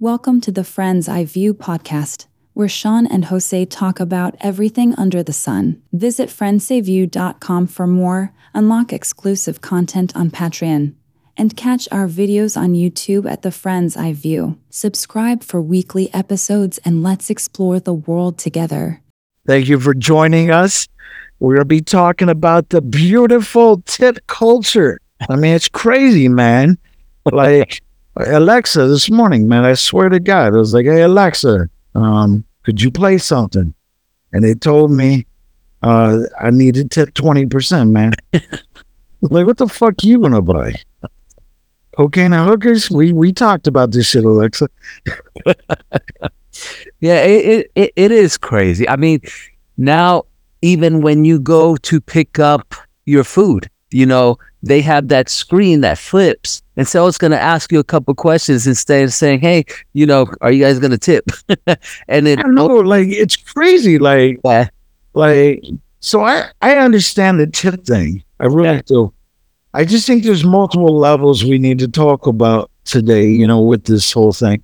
Welcome to the Friend's Eye View podcast, where Shaun and Jose talk about everything under the sun. Visit friendseyeview.com for more, unlock exclusive content on Patreon, and catch our videos on YouTube at The Friend's Eye View. Subscribe for weekly episodes and let's explore the world together. Thank you for joining us. We'll be talking about the beautiful tip culture. I mean, it's crazy, man. Like Alexa this morning, man, I swear to God, I was like, hey, Alexa, um, could you play something? And they told me uh, I needed tip 20%, man. like, what the fuck you going to buy? Okay, now hookers, we, we talked about this shit, Alexa. Yeah, it, it it is crazy. I mean, now even when you go to pick up your food, you know, they have that screen that flips, and so it's going to ask you a couple questions instead of saying, "Hey, you know, are you guys going to tip?" and it, I don't know, like it's crazy. Like, Yeah. like so I I understand the tip thing. I really Yeah. do. I just think there's multiple levels we need to talk about today. You know, with this whole thing.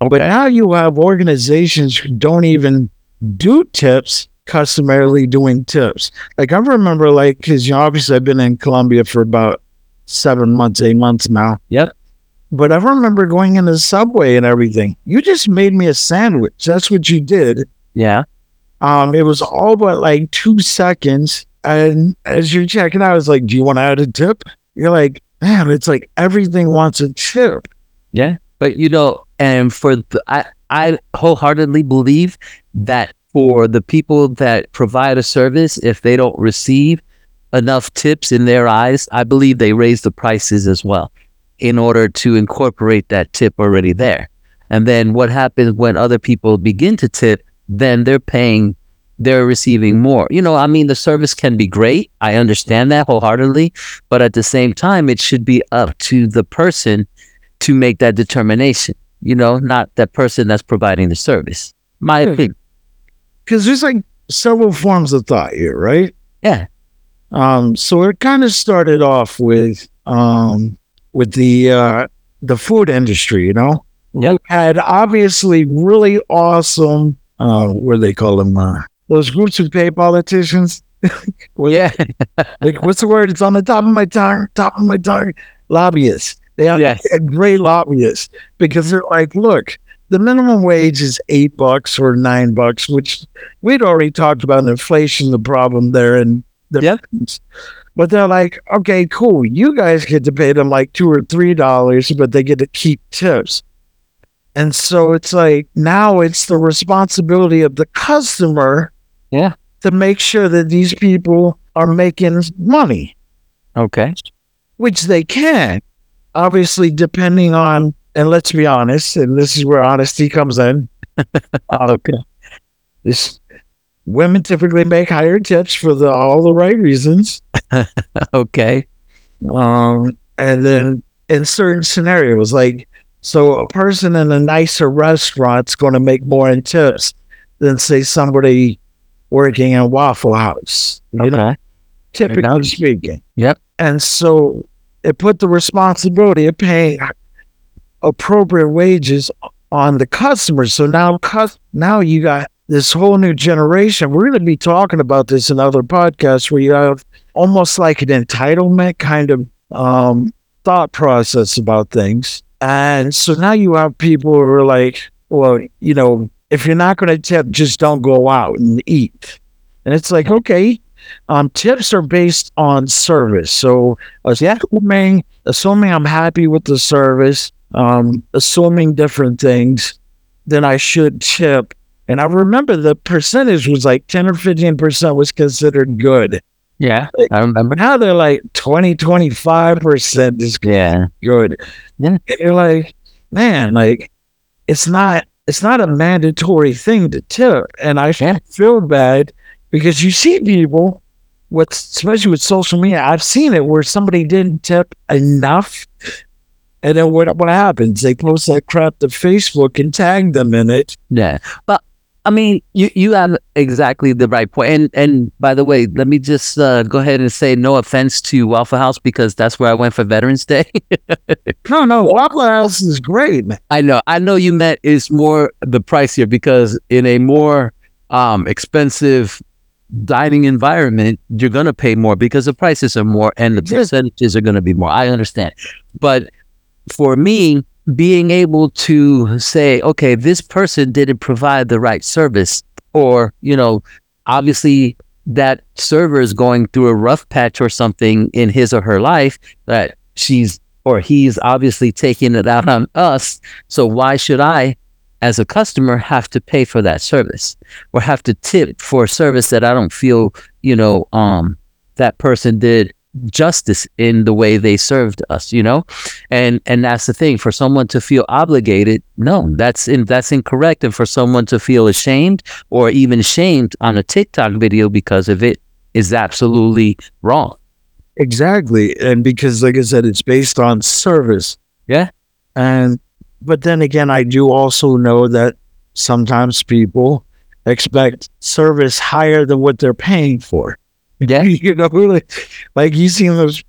But now you have organizations who don't even do tips customarily doing tips. Like I remember, like because you know, obviously I've been in Colombia for about seven months, eight months now. Yep. But I remember going in the subway and everything. You just made me a sandwich. That's what you did. yeah, Um, it was all but like two seconds. And as you're checking out, I was like, Do you want to add a tip? You're like, man, it's like everything wants a tip. yeah. But you know, and for the, I I wholeheartedly believe that for the people that provide a service, if they don't receive enough tips in their eyes, I believe they raise the prices as well in order to incorporate that tip already there. And then what happens when other people begin to tip, then they're paying, they're receiving more. You know, I mean, the service can be great. I understand that wholeheartedly. But at the same time, it should be up to the person to make that determination, you know, not that person that's providing the service. My opinion. Because there's like several forms of thought here, right? Yeah. Um, so it kind of started off with um with the uh the food industry, you know? Yep. Had obviously really awesome uh what do they call them? Uh, those groups who pay politicians. Well, Yeah. like what's the word? It's on the top of my tongue, top of my tongue. Lobbyists. They have Yes. great lobbyists because they're like, look, the minimum wage is eight bucks or nine bucks, which we'd already talked about inflation, the problem there and the Yep. but they're like, okay, cool. You guys get to pay them like two or three dollars, but they get to keep tips. And so it's like now it's the responsibility of the customer Yeah. to make sure that these people are making money, Okay. which they can. Obviously, depending on, and let's be honest, and this is where honesty comes in. Okay. This women typically make higher tips for the all the right reasons. Okay. Um, and then in certain scenarios, like so, a person in a nicer restaurant's going to make more in tips than say somebody working in a Waffle House. You know, Okay. typically speaking. Yep. And so it put the responsibility of paying appropriate wages on the customers. So now, now you got this whole new generation. We're going to be talking about this in other podcasts where you have almost like an entitlement kind of um, thought process about things. And so now you have people who are like, well, you know, if you're not going to tip, just don't go out and eat. And it's like, okay, um, tips are based on service. So assuming, assuming I'm happy with the service, um, assuming different things, then I should tip. And I remember the percentage was like 10 or 15% was considered good. Yeah. I remember. Now they're like 20, 25% is Yeah. good. Yeah. And you're like, man, like it's not it's not a mandatory thing to tip. And I Yeah. feel bad because you see people with especially with social media, I've seen it where somebody didn't tip enough. And then what what happens? They post that crap to Facebook and tag them in it. Yeah. But I mean, you you have exactly the right point. And and by the way, let me just uh, go ahead and say no offense to Waffle House because that's where I went for Veterans Day. no, no, Waffle House is great, man. I know, I know you meant it's more the pricier because in a more um expensive dining environment, you're gonna pay more because the prices are more and the percentages are gonna be more. I understand, but for me, being able to say, okay, this person didn't provide the right service, or, you know, obviously that server is going through a rough patch or something in his or her life that she's or he's obviously taking it out on us. So why should I, as a customer, have to pay for that service or have to tip for a service that I don't feel, you know, um, that person did justice in the way they served us you know? And and that's the thing for someone to feel obligated no that's in that's incorrect. And for someone to feel ashamed or even shamed on a tiktok video because of it is absolutely wrong. Exactly. And because like i said it's based on service. Yeah. And but then again i do also know that sometimes people expect service higher than what they're paying for yeah. you know, like, like you seen those.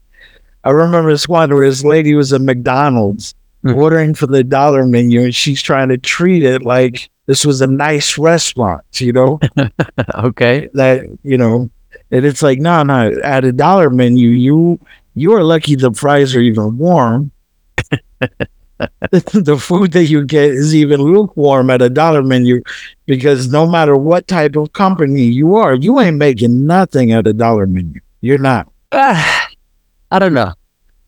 I remember this one where this lady was at McDonald's mm. ordering for the dollar menu, and she's trying to treat it like this was a nice restaurant. You know, okay, that you know, and it's like, no, no, at a dollar menu, you you are lucky the fries are even warm. the food that you get is even lukewarm at a dollar menu because no matter what type of company you are, you ain't making nothing at a dollar menu. You're not. Uh, I don't know.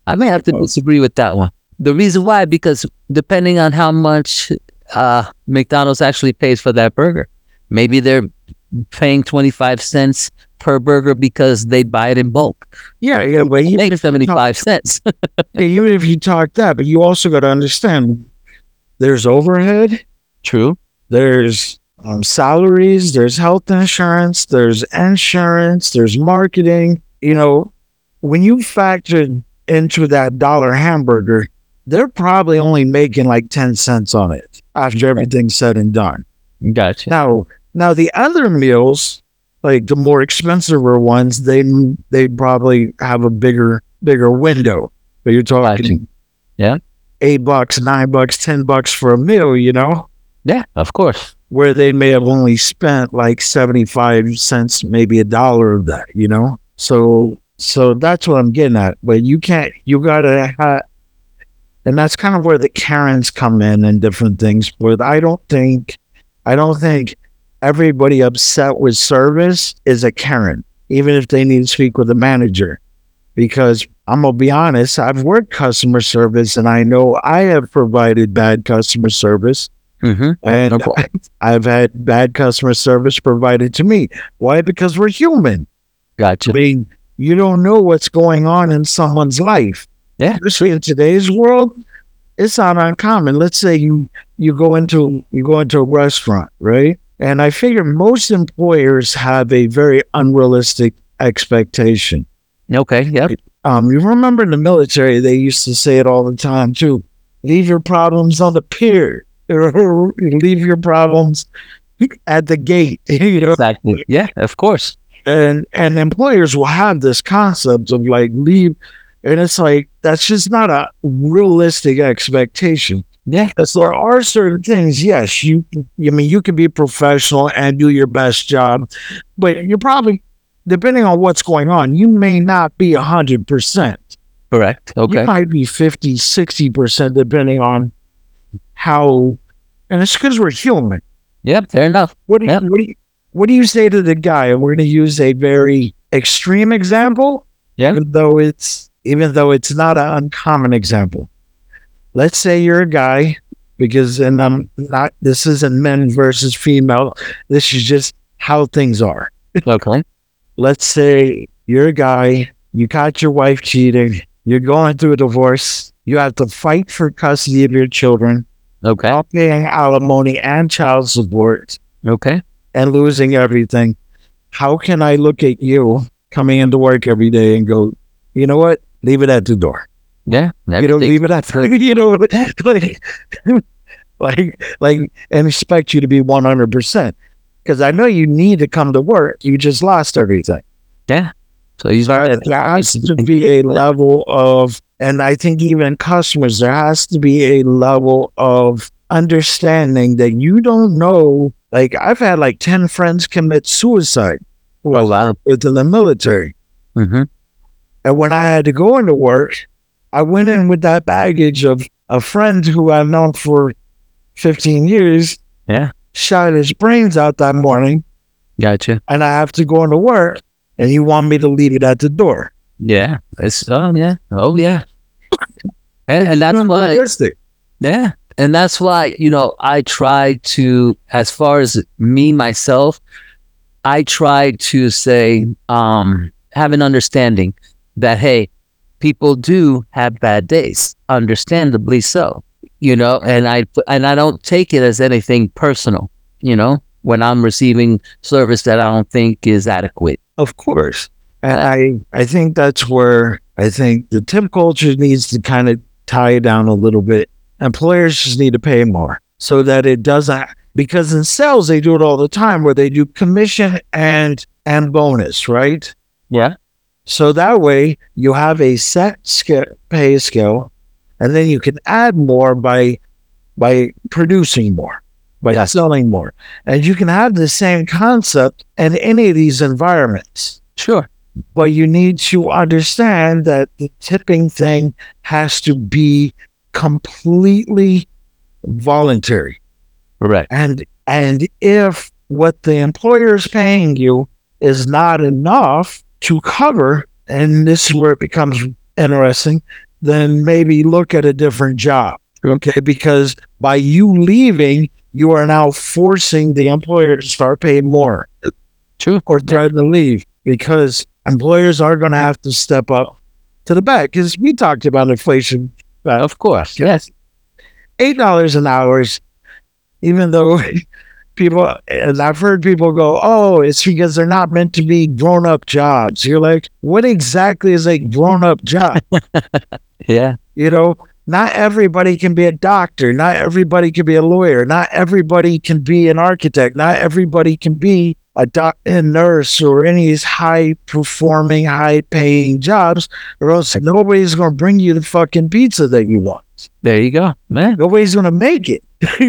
I may have to disagree with that one. The reason why, because depending on how much uh, McDonald's actually pays for that burger, maybe they're paying 25 cents per burger because they buy it in bulk. Yeah, yeah, but you make 75 cents. even if you talk that, but you also got to understand there's overhead. True. There's um, salaries, there's health insurance, there's insurance, there's marketing. You know, when you factor into that dollar hamburger, they're probably only making like 10 cents on it after everything's said and done. Gotcha. Now, now the other meals, like the more expensive ones, they they probably have a bigger bigger window. But you're talking, yeah, eight bucks, nine bucks, ten bucks for a meal. You know, yeah, of course. Where they may have only spent like seventy five cents, maybe a dollar of that. You know, so so that's what I'm getting at. But you can't. You gotta have. And that's kind of where the Karens come in and different things. But I don't think, I don't think everybody upset with service is a Karen, even if they need to speak with a manager. Because I'm going to be honest, I've worked customer service and I know I have provided bad customer service. Mm-hmm. And I've had bad customer service provided to me. Why? Because we're human. Gotcha. I mean, you don't know what's going on in someone's life. Yeah. Especially in today's world, it's not uncommon. Let's say you you go into you go into a restaurant, right? And I figure most employers have a very unrealistic expectation. Okay. Yep. Um, you remember in the military, they used to say it all the time too. Leave your problems on the pier. Leave your problems at the gate. You know? Exactly. Yeah, of course. And and employers will have this concept of like leave, and it's like that's just not a realistic expectation. Yeah. Because there are certain things, yes, you I mean you can be professional and do your best job, but you're probably depending on what's going on, you may not be hundred percent. Correct. Okay. You might be 50, 60 percent depending on how and it's because we're human. Yep, fair enough. What do you, yep. what do you what do you say to the guy? And we're gonna use a very extreme example. Yeah. Even though it's even though it's not an uncommon example let's say you're a guy, because, and I'm not, this isn't men versus female. This is just how things are. Okay. let's say you're a guy, you caught your wife cheating, you're going through a divorce, you have to fight for custody of your children. Okay. Paying alimony and child support. Okay. And losing everything. How can I look at you coming into work every day and go, you know what? Leave it at the door. Yeah, you don't leave it at you know, like, like, like, and expect you to be one hundred percent. because I know you need to come to work. You just lost everything. Yeah. So there has to be a level of, and I think even customers, there has to be a level of understanding that you don't know. Like I've had like 10 friends commit suicide Oh, wow. within the military. hmm And when I had to go into work, I went in with that baggage of a friend who I've known for 15 years. Yeah. Shot his brains out that morning, Gotcha. and I have to go into work, and he want me to leave it at the door. Yeah. It's, oh, yeah. Oh, yeah. And, and that's why, yeah. And that's why, you know, I try to, as far as me, myself, I try to say, um, have an understanding that, hey, people do have bad days, understandably so, you know, and I, and I don't take it as anything personal, you know, when I'm receiving service that I don't think is adequate. Of course. And I, I think that's where I think the tip culture needs to kind of tie it down a little bit. Employers just need to pay more so that it doesn't because in sales they do it all the time where they do commission and and bonus, right? Yeah. So that way you have a set pay scale, and then you can add more by by producing more, by Yes. selling more, and you can have the same concept in any of these environments. Sure. But you need to understand that the tipping thing has to be completely voluntary. Correct. And and if what the employer is paying you is not enough to cover, and this is where it becomes interesting, then maybe look at a different job. Okay, because by you leaving, you are now forcing the employer to start paying more True. or threaten to leave because employers are going to have to step up to the back. Because we talked about inflation uh, Of course. Yes. eight dollars an hour is even though people and I've heard people go, Oh, it's because they're not meant to be grown up jobs. You're like, what exactly is a grown up job? Yeah. you know, not everybody can be a doctor, not everybody can be a lawyer, not everybody can be an architect, not everybody can be a doc a nurse or any of these high performing, high paying jobs, or else nobody's gonna bring you the fucking pizza that you want. There you go, man. Nobody's gonna make it.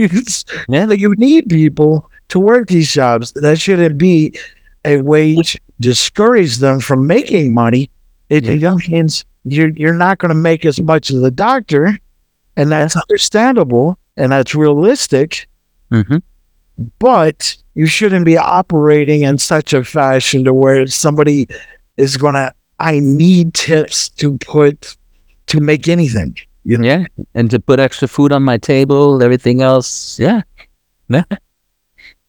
Yeah. like you need people to work these jobs. That shouldn't be a way to discourage them from making money. It Yeah. you're you're not going to make as much as a doctor, and that's understandable and that's realistic. hmm But you shouldn't be operating in such a fashion to where somebody is going to. I need tips to put to make anything. You know? Yeah. And to put extra food on my table, everything else. Yeah. Yeah.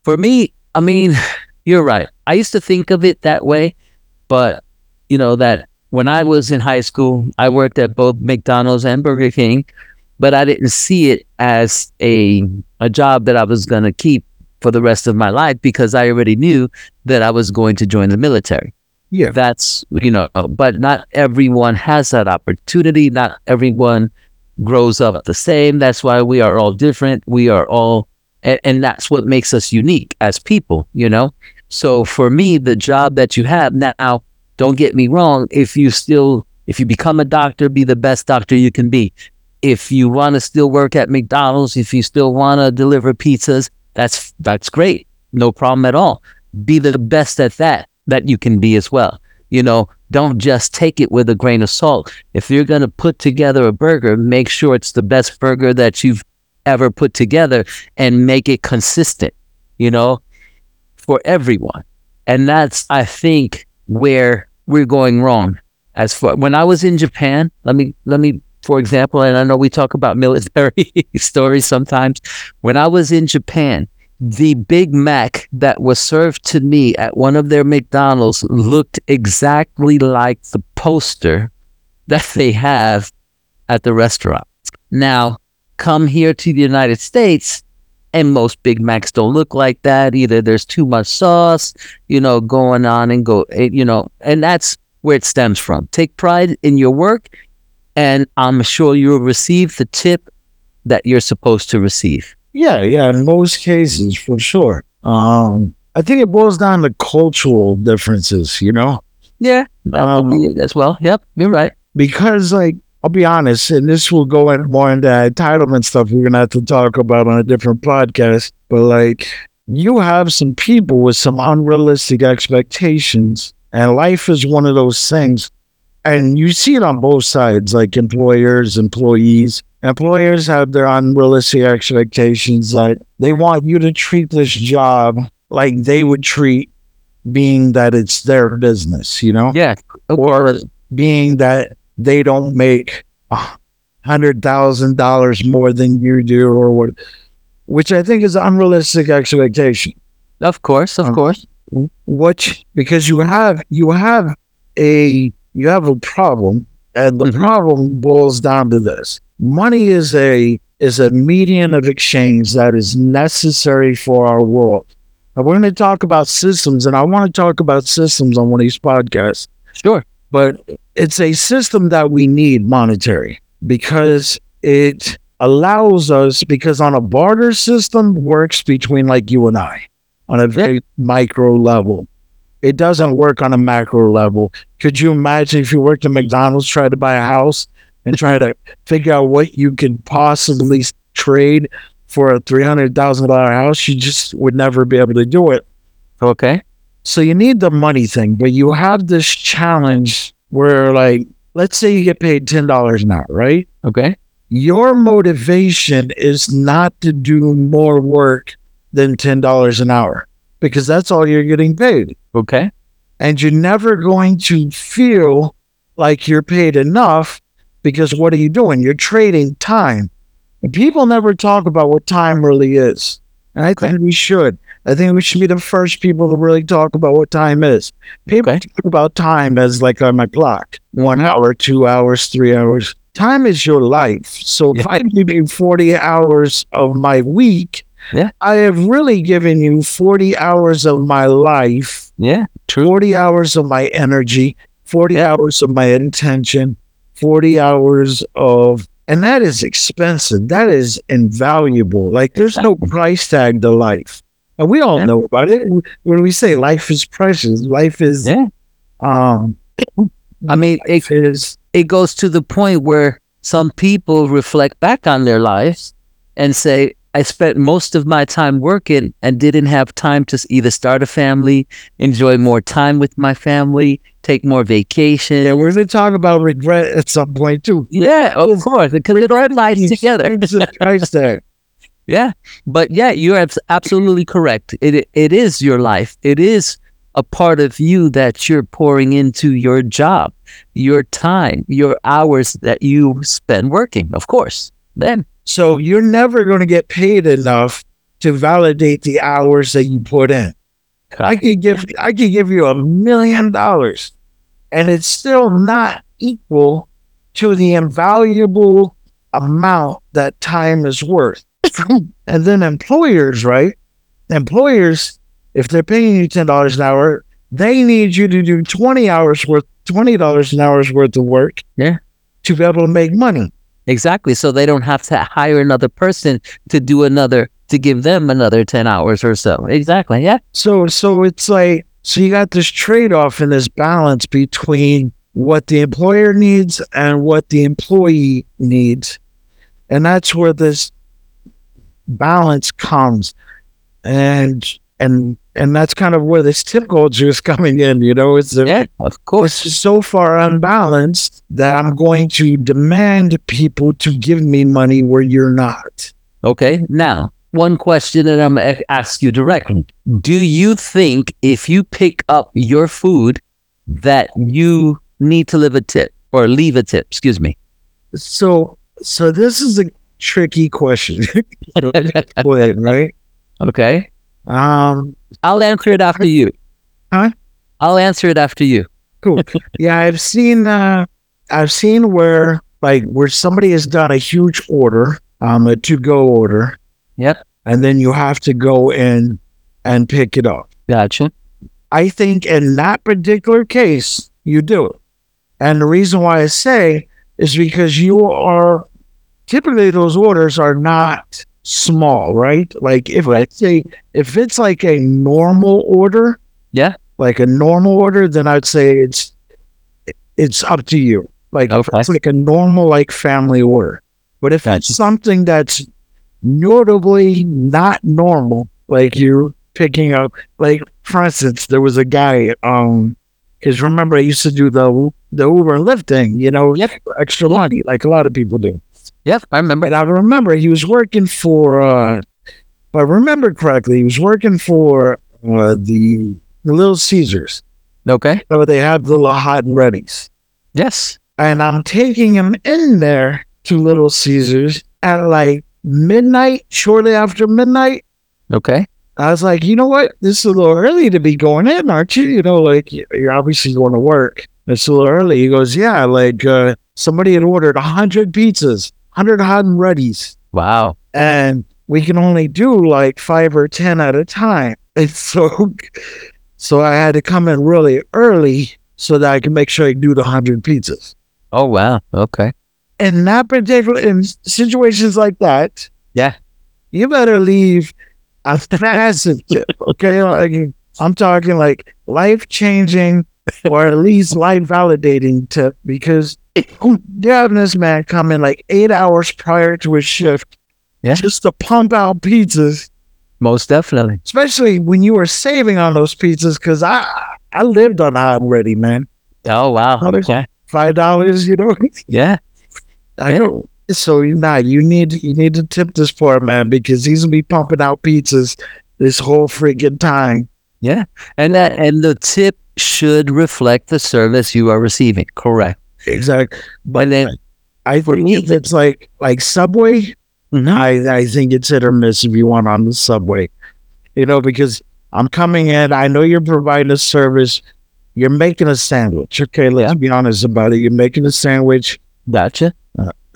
For me, I mean, you're right. I used to think of it that way, but you know, that when I was in high school, I worked at both McDonald's and Burger King, but I didn't see it as a a job that I was gonna keep for the rest of my life because I already knew that I was going to join the military. Yeah. that's you know but not everyone has that opportunity not everyone grows up the same. That's why we are all different. We are all and, and that's what makes us unique as people you know? So for me the job that you have now don't get me wrong if you still if you become a doctor be the best doctor you can be. If you want to still work at mcdonald's if you still want to deliver pizzas that's that's great. No problem at all. Be the best at that that you can be as well. You know, don't just take it with a grain of salt. If you're going to put together a burger, make sure it's the best burger that you've ever put together and make it consistent, you know, for everyone. And that's, I think, where we're going wrong. As for when I was in Japan, let me, let me, for example, and I know we talk about military stories sometimes. When I was in Japan, the Big Mac that was served to me at one of their McDonald's looked exactly like the poster that they have at the restaurant. Now, come here to the United States, and most Big Macs don't look like that. Either there's too much sauce, you know, going on and go, eh, you know, and that's where it stems from. Take pride in your work, and I'm sure you'll receive the tip that you're supposed to receive. Yeah, yeah, in most cases, for sure. Um, I think it boils down to cultural differences, you know? Yeah, that Um, be as well. Yep, you're right. Because, like, I'll be honest, and this will go in more into entitlement stuff we're gonna have to talk about on a different podcast. But like, you have some people with some unrealistic expectations, and life is one of those things. And you see it on both sides, like employers, employees. Employers have their unrealistic expectations. Like they want you to treat this job like they would treat being that it's their business, you know? Yeah, or being that they don't make a hundred thousand dollars more than you do or what which I think is an unrealistic expectation. of course, of Um, course. Which because you have you have a you have a problem and the Mhm. problem boils down to this. Money is a is a medium of exchange that is necessary for our world. And we're going to talk about systems, and I want to talk about systems on one of these podcasts Sure. but it's a system that we need monetary because it allows us because on a barter system works between like you and I on a very micro level. It doesn't work on a macro level. Could you imagine if you worked at McDonald's, try to buy a house and try to figure out what you can possibly trade for a three hundred thousand dollar house? You just would never be able to do it. Okay. So you need the money thing, but you have this challenge where, like, let's say you get paid ten dollars an hour, right? Okay. Your motivation is not to do more work than ten dollars an hour because that's all you're getting paid, Okay. and you're never going to feel like you're paid enough because what are you doing? You're trading time. And people never talk about what time really is, and I think we should. I think we should be the first people to really talk about what time is. People Okay. talk about time as like on my clock one mm-hmm. hour, two hours, three hours. Time is your life. So if I give you 40 hours of my week, Yeah. I have really given you 40 hours of my life, Yeah. True. 40 hours of my energy, 40 Yeah. hours of my intention, 40 hours of, and that is expensive. That is invaluable. Like there's no price tag to life. And we all Yeah. know about it. When we say life is precious, life is, Yeah. um, I mean, it, is, it goes to the point where some people reflect back on their lives and say, I spent most of my time working and didn't have time to either start a family, enjoy more time with my family, take more vacation. yeah, we're going to talk about regret at some point too. Yeah, of course, because it all lies together. Yeah, but yeah, you're absolutely correct. It it is your life. It is a part of you that you're pouring into your job, your time, your hours that you spend working. Of course, then So you're never going to get paid enough to validate the hours that you put in. I could give I could give you a million dollars and it's still not equal to the invaluable amount that time is worth. and then employers, right? Employers, if they're paying you ten dollars an hour, they need you to do twenty hours worth twenty dollars an hour's worth of work. Yeah. To be able to make money. exactly. So they don't have to hire another person to do another to give them another ten hours or so. Exactly. Yeah. So so it's like so you got this trade off and this balance between what the employer needs and what the employee needs. And that's where this balance comes. And and and that's kind of where this tip culture is coming in, you know, it's a, Yeah. Of course. just so far unbalanced that I'm going to demand people to give me money where you're not. Okay. Now, one question that I'm going to ask you directly. Do you think if you pick up your food that you need to leave a tip or leave a tip? Excuse me. So so this is a tricky question. right? okay. Um, I'll answer it after you. Huh? I'll answer it after you. cool. yeah, I've seen uh I've seen where like where somebody has done a huge order, um, a to go order, Yep. and then you have to go in and pick it up. Gotcha. I think in that particular case, you do it. And the reason why I say is because you are typically those orders are not small, right? Like if it's a if it's like a normal order, Yeah. like a normal order, then I'd say it's it's up to you. Like if Okay. it's like a normal like family order. But if Gotcha. it's something that's notably not normal, like you're picking up like for instance, there was a guy, um because remember I used to do the the Uber and Lyft thing, you know, Yep. extra money, like a lot of people do. Yep, I remember. But I remember he was working for, uh, if I remember correctly, he was working for uh, the, the Little Caesars. Okay. So they have the little hot and readies. Yes. And I'm taking him in there to Little Caesars at like midnight, shortly after midnight. Okay. I was like, you know what? This is a little early to be going in, aren't you? You know, like you're obviously going to work. It's a little early. He goes, yeah, like uh, somebody had ordered a hundred pizzas, hundred hot and readies. Wow. and we can only do like five or ten at a time. And so, so I had to come in really early so that I can make sure I do the hundred pizzas. Oh wow. Okay. In that particular, in situations like that, Yeah. you better leave a massive tip. Okay, like I'm talking like life changing or at least life validating tip because you're having this man come in like eight hours prior to his shift, Yeah. just to pump out pizzas Most definitely. especially when you were saving on those pizzas because i i lived on hot ready man Oh wow. Okay. five dollars you know Yeah. I know so you nah, you need you need to tip this poor man because he's gonna be pumping out pizzas this whole freaking time Yeah. And that and the tip should reflect the service you are receiving. Correct. exactly But then i For think me- if it's like like subway Mhm. i i think it's hit or miss if you want on the subway you know because i'm coming in i know you're providing a service you're making a sandwich okay let's Yeah. be honest about it you're making a sandwich gotcha.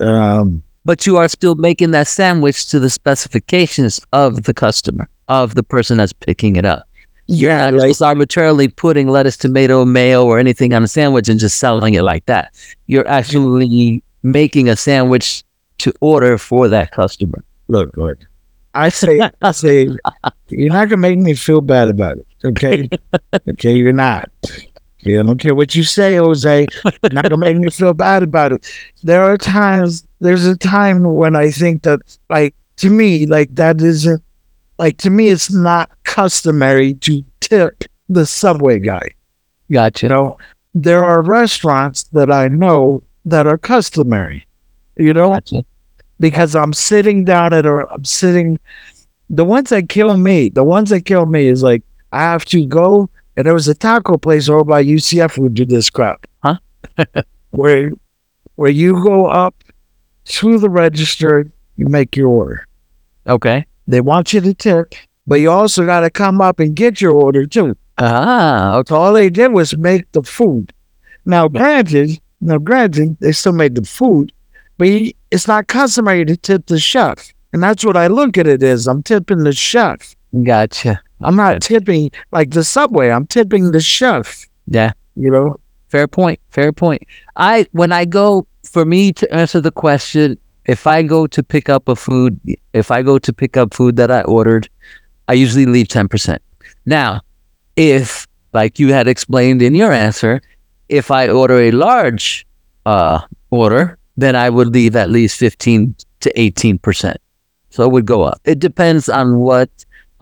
um But you are still making that sandwich to the specifications of the customer, of the person that's picking it up. yeah Not like just arbitrarily putting lettuce, tomato, mayo, or anything on a sandwich and just selling it like that. You're actually making a sandwich to order for that customer. look, look. I say, I say, you're not gonna make me feel bad about it. Okay, okay, you're not. Yeah, I don't care what you say, Jose. Not gonna make me feel bad about it. There are times. There's a time when I think that, like, to me, like that isn't, like, to me, it's not customary to tip the subway guy. Gotcha. You know, there are restaurants that I know that are customary. You know, Gotcha. because I'm sitting down at or I'm sitting. The ones that kill me, the ones that kill me is like I have to go, and there was a taco place over by UCF who did this crap, Huh? where where you go up to the register, you make your order. Okay. They want you to tip, but you also got to come up and get your order too. Ah, okay. So all they did was make the food. Now, granted, now granted, they still made the food, but he- it's not customary to tip the chef, and that's what I look at it as. I'm tipping the chef. Gotcha. I'm not tipping like the subway. I'm tipping the chef. Yeah. You know, Fair point. Fair point. I when I go for me to answer the question, if I go to pick up a food, if I go to pick up food that I ordered, I usually leave ten percent. Now, if like you had explained in your answer, if I order a large uh, order, then I would leave at least fifteen to eighteen percent. So it would go up. It depends on what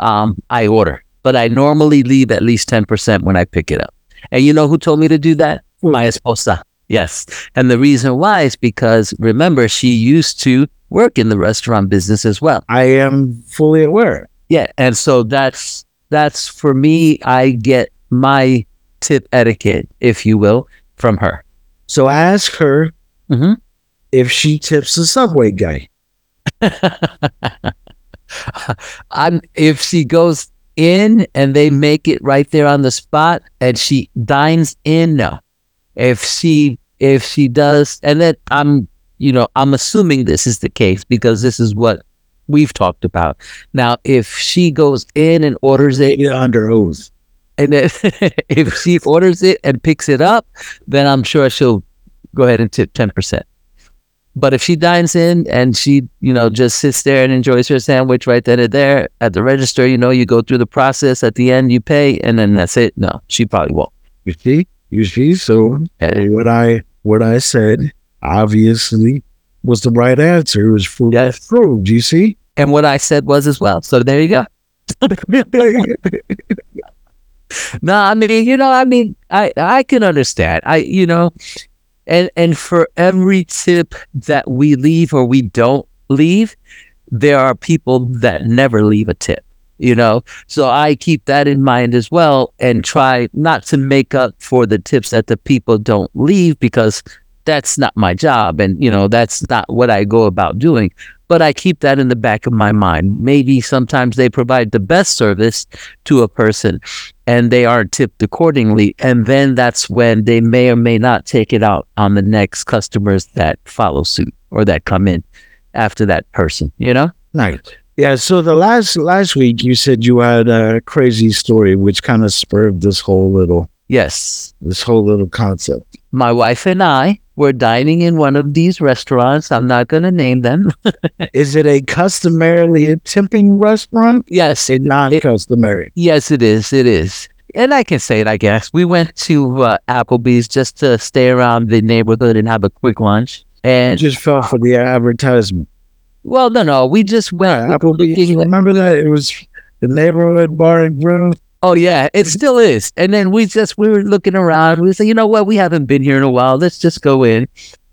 um, I order, but I normally leave at least ten percent when I pick it up. And you know who told me to do that? My esposa. Yes. And the reason why is because remember, she used to work in the restaurant business as well. I am fully aware. Yeah. And so that's, that's for me, I get my tip etiquette, if you will, from her. So ask her Mhm. if she tips the subway guy. I'm, if she goes in and they make it right there on the spot and she dines in, no. If she if she does, and then I'm you know I'm assuming this is the case because this is what we've talked about. Now, if she goes in and orders it, You're under oath. and then if she orders it and picks it up, then I'm sure she'll go ahead and tip ten percent. But if she dines in and she, you know, just sits there and enjoys her sandwich right then and there at the register, you know, you go through the process. At the end, you pay, and then that's it. No, she probably won't. You see, you see. So And what I what I said obviously was the right answer. It was fruit Yes. proved. You see. and what I said was as well. So there you go. No, I mean, you know, I mean, I I can understand. I you know, and and for every tip that we leave or we don't leave, there are people that never leave a tip. You know, so I keep that in mind as well, and try not to make up for the tips that the people don't leave because that's not my job, and you know, that's not what I go about doing. But I keep that in the back of my mind. Maybe sometimes they provide the best service to a person, and they aren't tipped accordingly. And then that's when they may or may not take it out on the next customers that follow suit or that come in after that person, you know? Nice. Yeah. So the last last week you said you had a crazy story, which kind of spurred this whole little Yes. this whole little concept. My wife and I were dining in one of these restaurants. I'm not going to name them. Is it a customarily a tipping restaurant? yes. It's not customary. Yes, it is. It is. And I can say it, I guess. We went to uh, Applebee's just to stay around the neighborhood and have a quick lunch. And just fell for the advertisement. well, no, no, we just went. Yeah, Applebee's. Remember that? It was the neighborhood bar and grill. Oh yeah, it still is. And then we just we were looking around. We said, you know what, we haven't been here in a while. Let's just go in,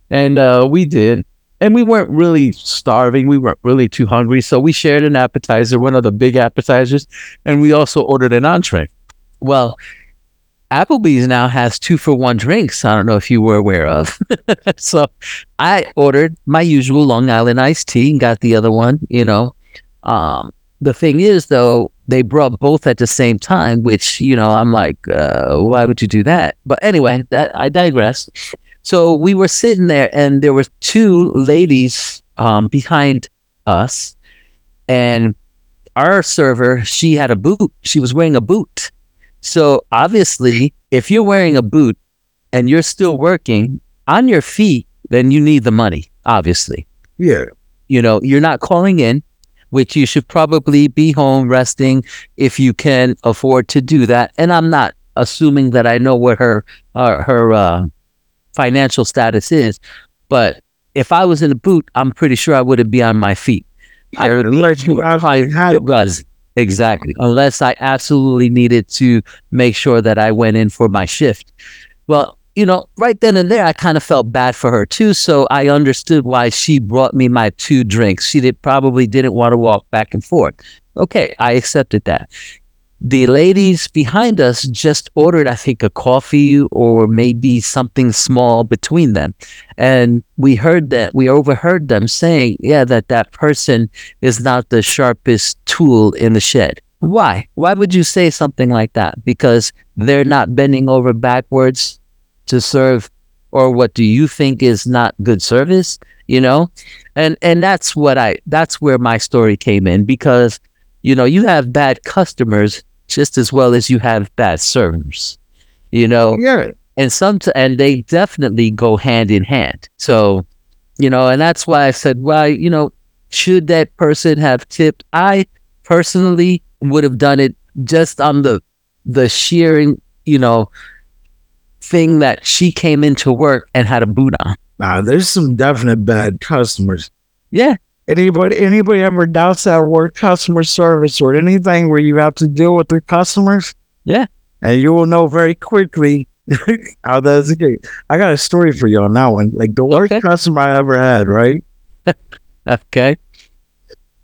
and uh, we did. And we weren't really starving. We weren't really too hungry, so we shared an appetizer, one of the big appetizers, and we also ordered an entree. Well, Applebee's now has two for one drinks. I don't know if you were aware of. so I ordered my usual Long Island iced tea and got the other one. You know, um, the thing is though, they brought both at the same time, which you know I'm like, uh, why would you do that? But anyway, that I digress. So we were sitting there, and there were two ladies um, behind us, and our server she had a boot. She was wearing a boot. So obviously, if you're wearing a boot and you're still working on your feet, then you need the money. Obviously, Yeah. you know you're not calling in which you should probably be home resting if you can afford to do that. And i'm not assuming that i know what her uh, her uh, financial status is but if i was in a boot i'm pretty sure i wouldn't be on my feet. I- Unless you actually had it. was. Exactly. Unless i absolutely needed to make sure that i went in for my shift. Well you know right then and there i kind of felt bad for her too. So i understood why she brought me my two drinks. She did probably didn't want to walk back and forth. Okay i accepted that. The ladies behind us just ordered i think a coffee or maybe something small between them. And we heard that we overheard them saying yeah that that person is not the sharpest tool in the shed. Why? Why would you say something like that? Because they're not bending over backwards to serve or what do you think is not good service you know? And and that's what i that's where my story came in because you know you have bad customers just as well as you have bad servers you know? Yeah. and some and they definitely go hand in hand. So you know and that's why i said well you know should that person have tipped? I personally would have done it just on the the sheer you know thing that she came into work and had a boot on Nah, there's some definite bad customers. yeah Anybody anybody ever doubts that word customer service or anything where you have to deal with the customers? Yeah. And you will know very quickly how that's the case. I got a story for you on that one. Like the worst Okay. customer I ever had, right? okay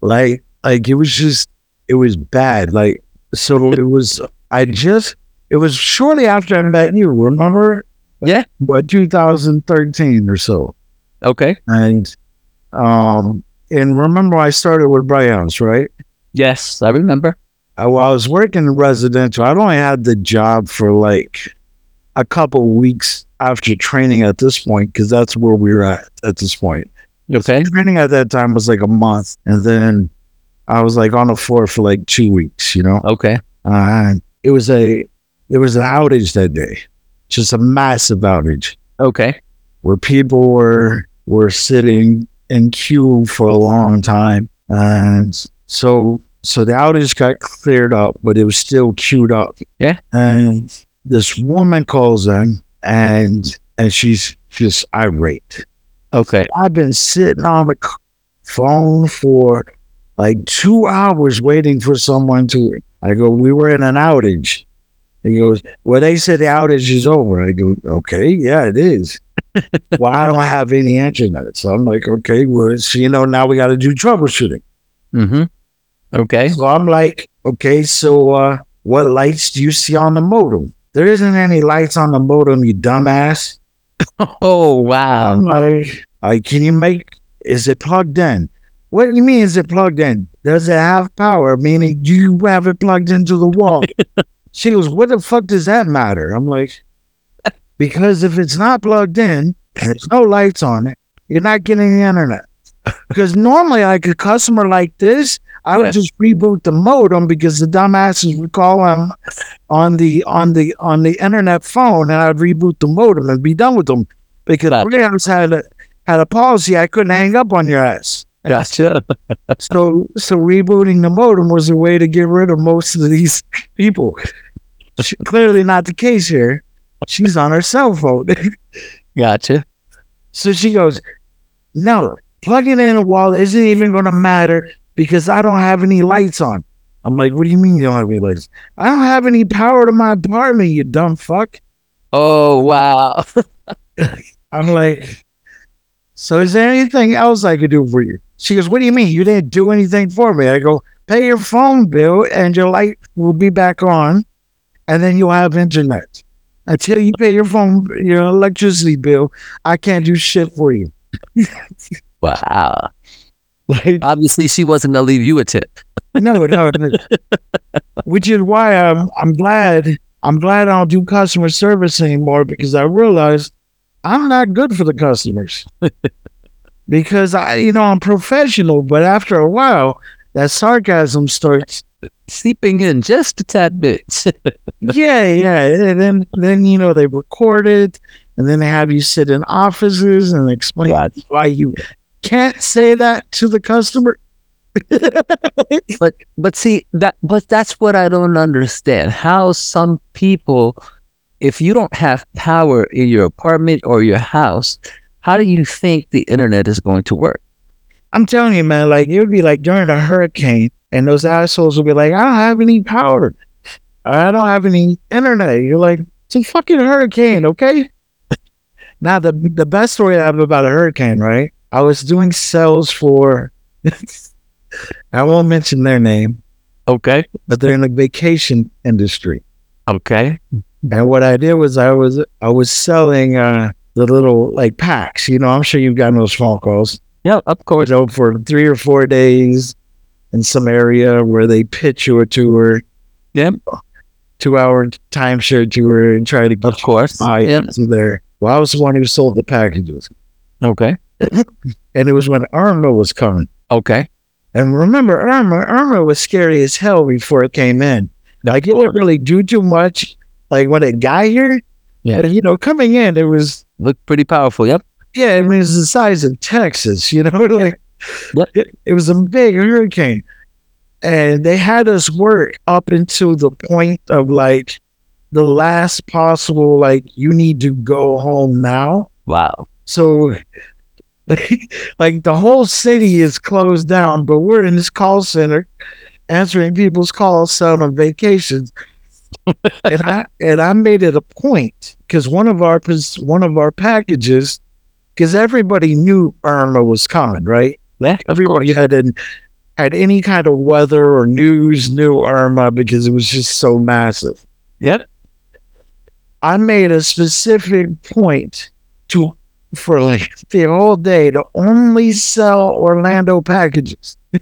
Like like it was just it was bad. Like so it was I just it was shortly after I met you, remember? Yeah. What 2013 or so. okay And um and remember I started with Browns, right? yes i remember I, well, I was working residential. I'd only had the job for like a couple weeks after training at this point, because that's where we were at at this point. okay Training at that time was like a month. And then I was like on the floor for like two weeks, you know? okay Uh, it was a, it was an outage that day, just a massive outage okay where people were were sitting in queue for a long time. And so so the outage got cleared up, but it was still queued up. Yeah. And this woman calls in and and she's just irate. Okay. I've been sitting on the phone for like two hours waiting for someone to. I go, we were in an outage. He goes, well, they said the outage is over. I go, okay, yeah, it is. well, I don't have any internet. So I'm like, okay, well, so, you know, now we got to do troubleshooting. Mm-hmm. Okay. So I'm like, okay, so uh, what lights do you see on the modem? There isn't any lights on the modem, you dumbass. Oh wow. I'm like, like, can you make? Is it plugged in? What do you mean? Is it plugged in? Does it have power? Meaning, do you have it plugged into the wall? she goes, "What the fuck does that matter?" I'm like, because if it's not plugged in there's no lights on it, you're not getting the internet. Because normally, like a customer like this, I would just reboot the modem because the dumbasses would call them on the on the on the internet phone, and I'd reboot the modem and be done with them. Because. Freelance had a had a policy I couldn't hang up on your ass. Gotcha. So so rebooting the modem was a way to get rid of most of these people. Clearly not the case here. She's on her cell phone. Gotcha. so she goes, No, plugging in a wall isn't even gonna matter because I don't have any lights on. I'm like, what do you mean you don't have any lights? I don't have any power to my apartment, you dumb fuck. Oh wow. I'm like, so is there anything else I could do for you? She goes, what do you mean? You didn't do anything for me. I go, pay your phone bill and your light will be back on and then you'll have internet. Until you pay your phone, your electricity bill, I can't do shit for you. wow. Like, Obviously, she wasn't gonna leave you a tip. no, no, no. Which is why I'm, I'm glad, I'm glad I don't do customer service anymore because I realized I'm not good for the customers. because I, you know, I'm professional, but after a while, that sarcasm starts. Seeping in just a tad bit. Yeah, yeah, and then then you know they record it, and then they have you sit in offices and explain why you can't say that to the customer. but but see that but that's what I don't understand. How some people, if you don't have power in your apartment or your house, how do you think the internet is going to work? I'm telling you, man, like it would be like during a hurricane, and those assholes will be like, I don't have any power. I don't have any internet. You're like, it's a fucking hurricane, okay? now the the best story I have about a hurricane, right? I was doing sales for I won't mention their name, Okay. but they're in the vacation industry. Okay. And what I did was I was I was selling uh the little like packs, you know, I'm sure you've gotten those phone calls. Yeah, of course. you know, for three or four days in some area where they pitch you a tour, Yep. two hour timeshare tour and try to Of course. buy Yep. into there. Well, I was the one who sold the packages. Okay. And it was when Irma was coming. Okay. And remember, Irma, Irma was scary as hell before it came in. Like, it didn't really do too much. Like, when it got here, Yeah. but, you know, coming in, it was, Looked pretty powerful. Yep. yeah, I mean, it's the size of Texas, you know, like. It, it was a big hurricane. And they had us work up until the point of like the last possible, like, you need to go home now. Wow. So, like, the whole city is closed down, but we're in this call center answering people's calls, selling on vacations. and I and I made it a point because one of our one of our packages, because everybody knew Irma was coming, right? Yeah. Everybody had an, had any kind of weather or news knew Irma because it was just so massive. Yep. I made a specific point to for like the whole day to only sell Orlando packages.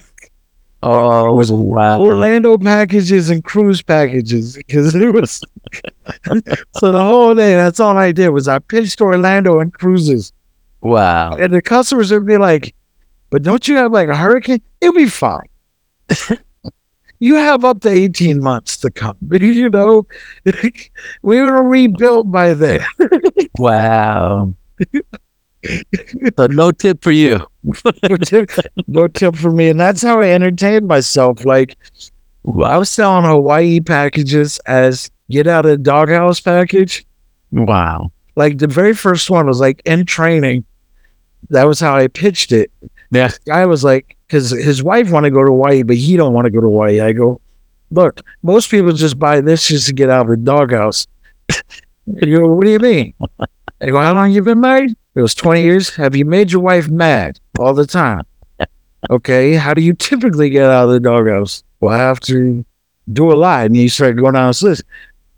Oh it was wow. Orlando packages and cruise packages because it was so the whole day that's all I did was I pitched Orlando and cruises. Wow. And the customers would be like, but don't you have like a hurricane? It'll be fine. you have up to 18 months to come. You know, we were rebuilt by then. Wow. So no tip for you. no, tip, no tip for me. And that's how I entertained myself. Like I was selling Hawaii packages as get out of doghouse package. Wow. Like the very first one was like in training. That was how I pitched it. Yeah. Guy was like, because his wife want to go to Hawaii, but he don't want to go to Hawaii. I go, look, most people just buy this just to get out of the doghouse. you go, what do you mean? I go, how long you been married? It was 20 years. Have you made your wife mad all the time? Okay. How do you typically get out of the doghouse? Well, I have to do a lot. And you start going down this list.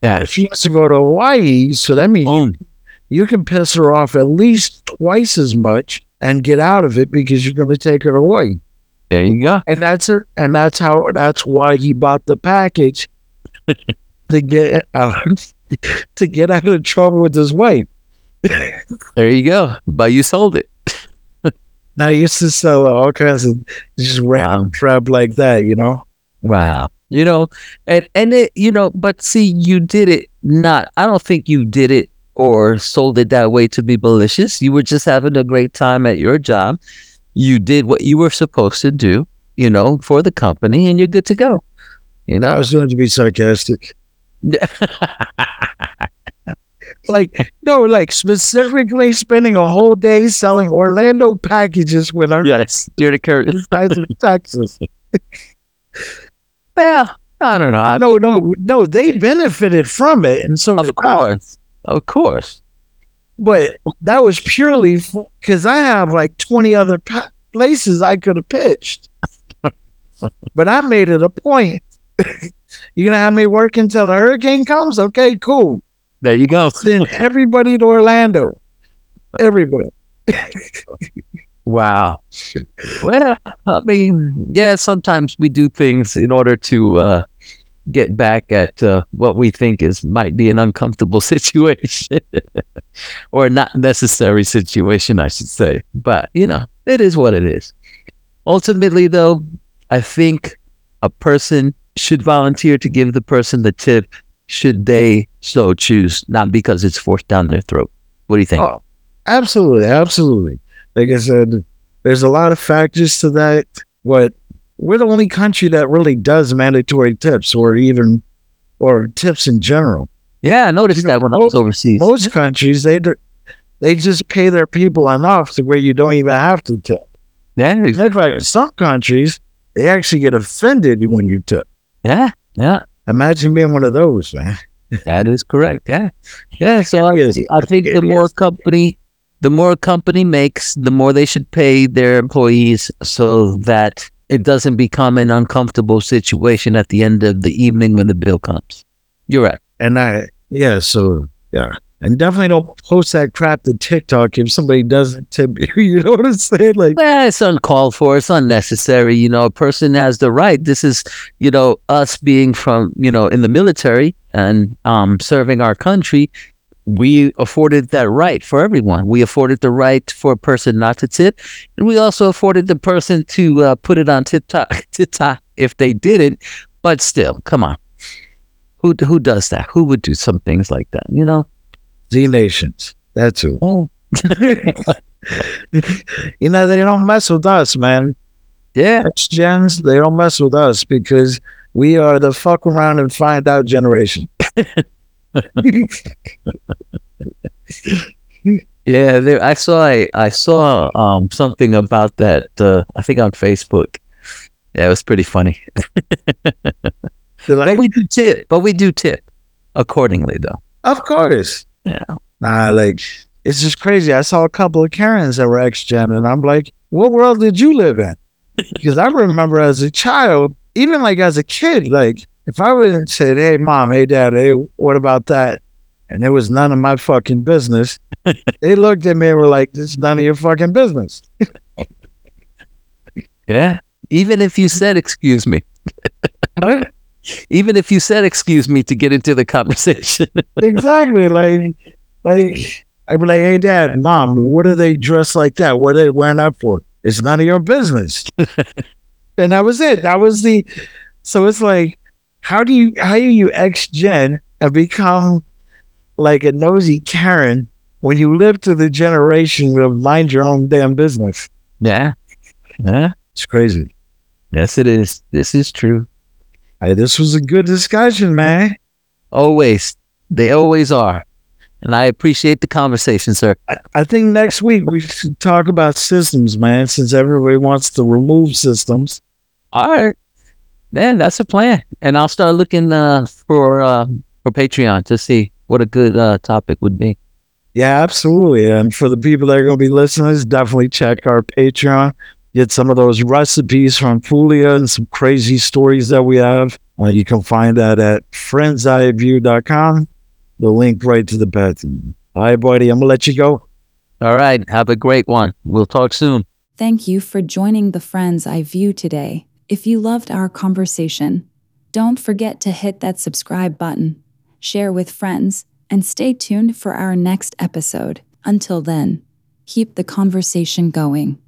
Yeah. She wants to go to Hawaii, so that means you can piss her off at least twice as much and get out of it because you're going to take her away. There you go. And that's her. And that's how. That's why he bought the package to get out uh, to get out of trouble with his wife. There you go. But you sold it. Now he used to sell uh, all kinds of just random crap like that, you know. Wow. You know, and and it, you know, but see, you did it not. I don't think you did it or sold it that way to be malicious. You were just having a great time at your job. You did what you were supposed to do, you know, for the company, and you're good to go. You know, I was going to be sarcastic. Like no, like specifically spending a whole day selling Orlando packages with our yes, dear to Curtis. Texas. Well, I don't know. I, No, no, no. They benefited from it, and so of course, of course. But that was purely because I have like twenty other pa- places I could have pitched. but I made it a point. You're gonna have me work until the hurricane comes? Okay, cool. There you go. Send everybody to Orlando. Everybody. Wow. Well, I mean, yeah, sometimes we do things in order to uh, get back at uh, what we think is might be an uncomfortable situation or not necessary situation, I should say. But, you know, it is what it is. Ultimately, though, I think a person should volunteer to give the person the tip should they so choose, not because it's forced down their throat. What do you think? Oh, absolutely, absolutely. Like I said, there's a lot of factors to that. But we're the only country that really does mandatory tips, or even or tips in general. yeah, I noticed you know, that when I was overseas. Most countries they they just pay their people enough to where you don't even have to tip. yeah, In fact, some countries they actually get offended when you tip. yeah, yeah. Imagine being one of those, man. That is correct. Yeah. Yeah. So I, I think the more company, the more a company makes, the more they should pay their employees so that it doesn't become an uncomfortable situation at the end of the evening when the bill comes. You're right. And I, yeah, so yeah, and definitely don't post that crap to TikTok if somebody doesn't tip you. You know what I'm saying? Like, Well, it's uncalled for. It's unnecessary. You know, a person has the right. This is, you know, us being from, you know, in the military and um, serving our country. We afforded that right for everyone. We afforded the right for a person not to tip, and we also afforded the person to uh, put it on TikTok, TikTok if they didn't. But still, come on, who who does that? Who would do some things like that? You know? Z Nations. That's who. Oh, you know, they don't mess with us, man. yeah. X gens, they don't mess with us because we are the fuck around and find out generation. Yeah, there, I saw a, I saw um something about that. Uh, I think on Facebook. Yeah, it was pretty funny. But we do tip, but we do tip accordingly, though. of course. Yeah. Nah, like, it's just crazy. I saw a couple of Karens that were X gen, and I'm like, what world did you live in? Because I remember as a child, even like as a kid, like, if I would have said, hey, mom, hey, dad, hey, what about that? And it was none of my fucking business. they looked at me and were like, this is none of your fucking business. Yeah. Even if you said excuse me, even if you said excuse me to get into the conversation. exactly. Like, like I'd be like, "Hey, Dad, Mom, what are they dressed like that? What are they wearing that for? It's none of your business." and that was it. That was the. So it's like, how do you how do you ex gen and become like a nosy Karen when you live to the generation of mind your own damn business. Yeah. Yeah. It's crazy. Yes, it is. This is true. Hey, this was a good discussion, man. Always. They always are. And I appreciate the conversation, sir. I, I think next week we should talk about systems, man, since everybody wants to remove systems. All right. Man, that's a plan. And I'll start looking uh, for uh, for Patreon to see what a good uh, topic would be. Yeah, absolutely. And for the people that are going to be listeners, definitely check our Patreon. Get some of those recipes from Fulia and some crazy stories that we have. Uh, you can find that at friendseyeview.com. The link right to the pet. All right, buddy, I'm going to let you go. All right. Have a great one. We'll talk soon. Thank you for joining the Friend's Eye View today. If you loved our conversation, don't forget to hit that subscribe button, share with friends, and stay tuned for our next episode. Until then, keep the conversation going.